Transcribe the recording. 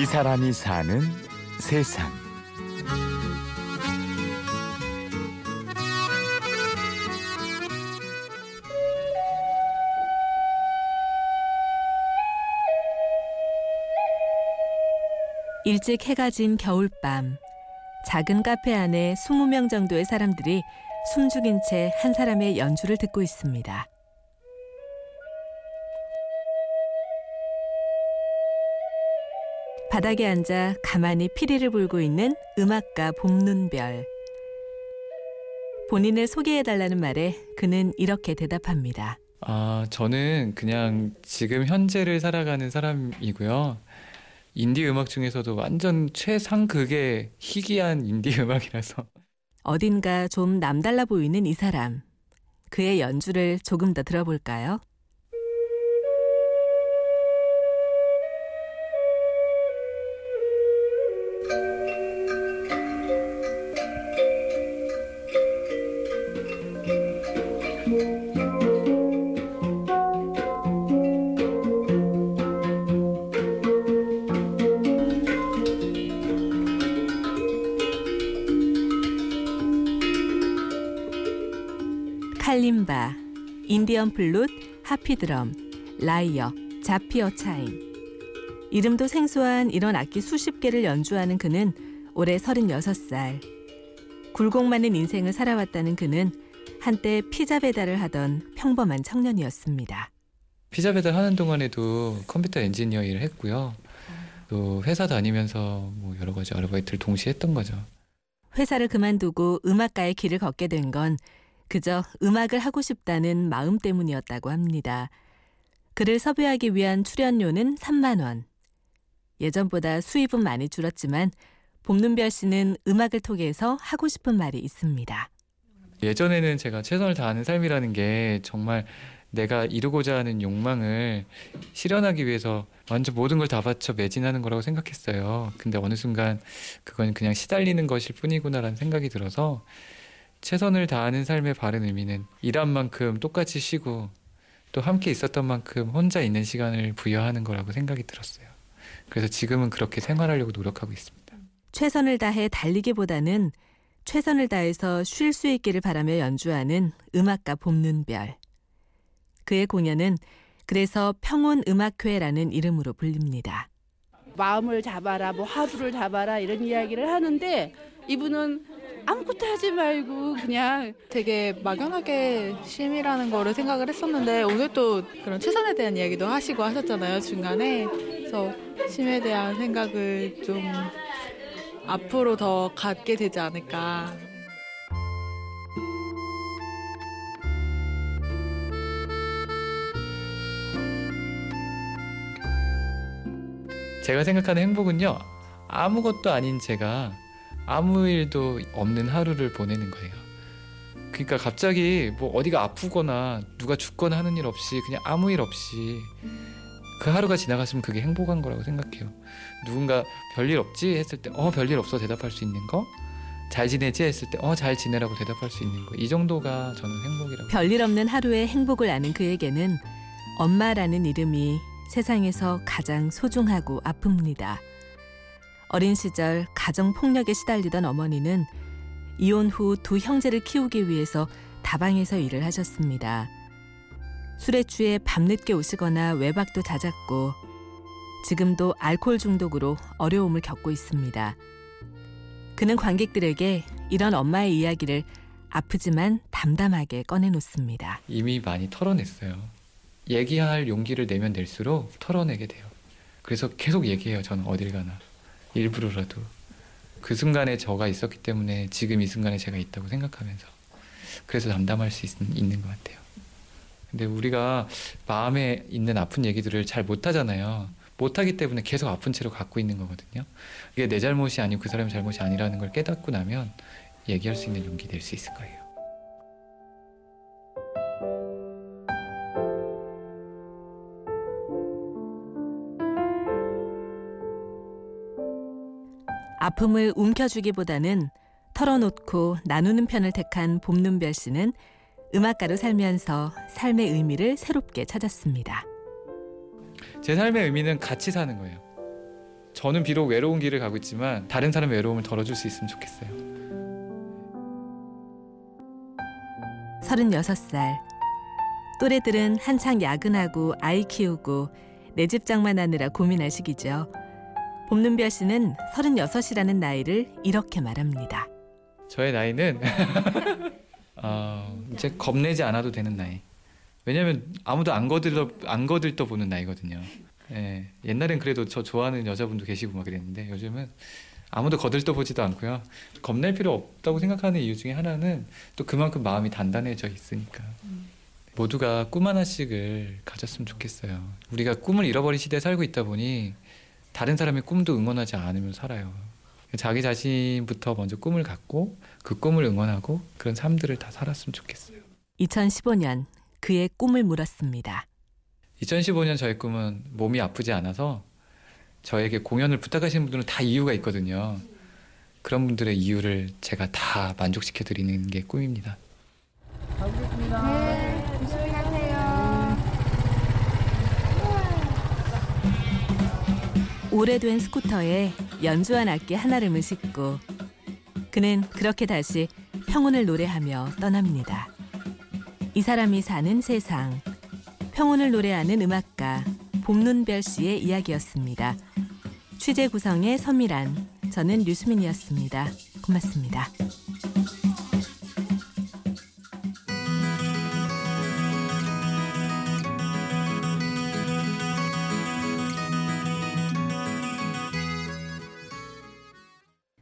이 사람이 사는 세상. 일찍 해가 진 겨울밤. 작은 카페 안에 20명 정도의 사람들이 숨죽인 채 한 사람의 연주를 듣고 있습니다. 바닥에 앉아 가만히 피리를 불고 있는 음악가 봄눈별. 본인을 소개해달라는 말에 그는 이렇게 대답합니다. 아, 저는 그냥 지금 현재를 살아가는 사람이고요. 인디 음악 중에서도 완전 최상극의 희귀한 인디 음악이라서 어딘가 좀 남달라 보이는 이 사람. 그의 연주를 조금 더 들어볼까요? 칼림바, 인디언 플룻, hapi drum, lyre, Zaphir chime. 이름도 생소한 이런 악기 수십 개를 연주하는 그는 올해 36살. 굴곡 많은 인생을 살아왔다는 그는 한때 피자 배달을 하던 평범한 청년이었습니다. 피자 배달 하는 동안에도 컴퓨터 엔지니어 일을 했고요. 또 회사 다니면서 뭐 여러 가지 아르바이트를 동시에 했던 거죠. 회사를 그만두고 음악가의 길을 걷게 된 건 그저 음악을 하고 싶다는 마음 때문이었다고 합니다. 그를 섭외하기 위한 출연료는 3만 원. 예전보다 수입은 많이 줄었지만 봄눈별 씨는 음악을 통해서 하고 싶은 말이 있습니다. 예전에는 제가 최선을 다하는 삶이라는 게 정말 내가 이루고자 하는 욕망을 실현하기 위해서 완전 모든 걸 다 바쳐 매진하는 거라고 생각했어요. 근데 어느 순간 그건 그냥 시달리는 것일 뿐이구나라는 생각이 들어서 최선을 다하는 삶의 바른 의미는 일한 만큼 똑같이 쉬고 또 함께 있었던 만큼 혼자 있는 시간을 부여하는 거라고 생각이 들었어요. 그래서 지금은 그렇게 생활하려고 노력하고 있습니다. 최선을 다해 달리기보다는 최선을 다해서 쉴 수 있기를 바라며 연주하는 음악가 봄눈별. 그의 공연은 그래서 평온 음악회라는 이름으로 불립니다. 마음을 잡아라, 뭐 화두를 잡아라 이런 이야기를 하는데 이분은 아무것도 하지 말고 그냥 되게 막연하게 쉼이라는 거를 생각을 했었는데 오늘 또 그런 최선에 대한 이야기도 하시고 하셨잖아요 중간에 그래서 쉼에 대한 생각을 좀 앞으로 더 갖게 되지 않을까 제가 생각하는 행복은요. 아무것도 아닌 제가 아무 일도 없는 하루를 보내는 거예요. 그러니까 갑자기 뭐 어디가 아프거나 누가 죽거나 하는 일 없이 그냥 아무 일 없이 그 하루가 지나갔으면 그게 행복한 거라고 생각해요. 누군가 별일 없지 했을 때 어 별일 없어 대답할 수 있는 거. 잘 지내지 했을 때 어 잘 지내라고 대답할 수 있는 거. 이 정도가 저는 행복이라고. 별일 없는 하루의 행복을 아는 그에게는 엄마라는 이름이 세상에서 가장 소중하고 아픕니다. 어린 시절 가정 폭력에 시달리던 어머니는 이혼 후 두 형제를 키우기 위해서 다방에서 일을 하셨습니다. 술에 취해 밤늦게 오시거나 외박도 잦았고 지금도 알코올 중독으로 어려움을 겪고 있습니다. 그는 관객들에게 이런 엄마의 이야기를 아프지만 담담하게 꺼내놓습니다. 이미 많이 털어냈어요. 얘기할 용기를 내면 낼수록 털어내게 돼요. 그래서 계속 얘기해요. 저는 어딜 가나. 일부러라도. 그 순간에 저가 있었기 때문에 지금 이 순간에 제가 있다고 생각하면서. 그래서 담담할 수 있, 있는 것 같아요. 근데 우리가 마음에 있는 아픈 얘기들을 잘 못하잖아요. 못하기 때문에 계속 아픈 채로 갖고 있는 거거든요. 이게 내 잘못이 아니고 그 사람의 잘못이 아니라는 걸 깨닫고 나면 얘기할 수 있는 용기 낼 수 있을 거예요. 아픔을 움켜쥐기보다는 털어놓고 나누는 편을 택한 봄눈별 씨는 음악가로 살면서 삶의 의미를 새롭게 찾았습니다. 제 삶의 의미는 같이 사는 거예요. 저는 비록 외로운 길을 가고 있지만 다른 사람의 외로움을 덜어줄 수 있으면 좋겠어요. 36살. 또래들은 한창 야근하고 아이 키우고 내 집 장만하느라 고민할 시기죠. 봄눈별 씨는 36이라는 나이를 이렇게 말합니다. 저의 나이는 어, 이제 겁내지 않아도 되는 나이. 왜냐면 아무도 안 거들떠 안 거들떠 보는 나이거든요. 예, 옛날엔 그래도 저 좋아하는 여자분도 계시고 막 그랬는데 요즘은 아무도 거들떠 보지도 않고요. 겁낼 필요 없다고 생각하는 이유 중에 하나는 또 그만큼 마음이 단단해져 있으니까. 모두가 꿈 하나씩을 가졌으면 좋겠어요. 우리가 꿈을 잃어버린 시대에 살고 있다 보니 다른 사람의 꿈도 응원하지 않으면 살아요. 자기 자신부터 먼저 꿈을 갖고 그 꿈을 응원하고 그런 삶들을 다 살았으면 좋겠어요. 2015년 그의 꿈을 물었습니다. 2015년 저의 꿈은 몸이 아프지 않아서 저에게 공연을 부탁하시는 분들은 다 이유가 있거든요. 그런 분들의 이유를 제가 다 만족시켜 드리는 게 꿈입니다. 오래된 스쿠터에 연주한 악기 하나를 무싣고 그는 그렇게 다시 평온을 노래하며 떠납니다. 이 사람이 사는 세상 평온을 노래하는 음악가 봄눈별 씨의 이야기였습니다. 취재 구성의 서미란 저는 류수민이었습니다. 고맙습니다.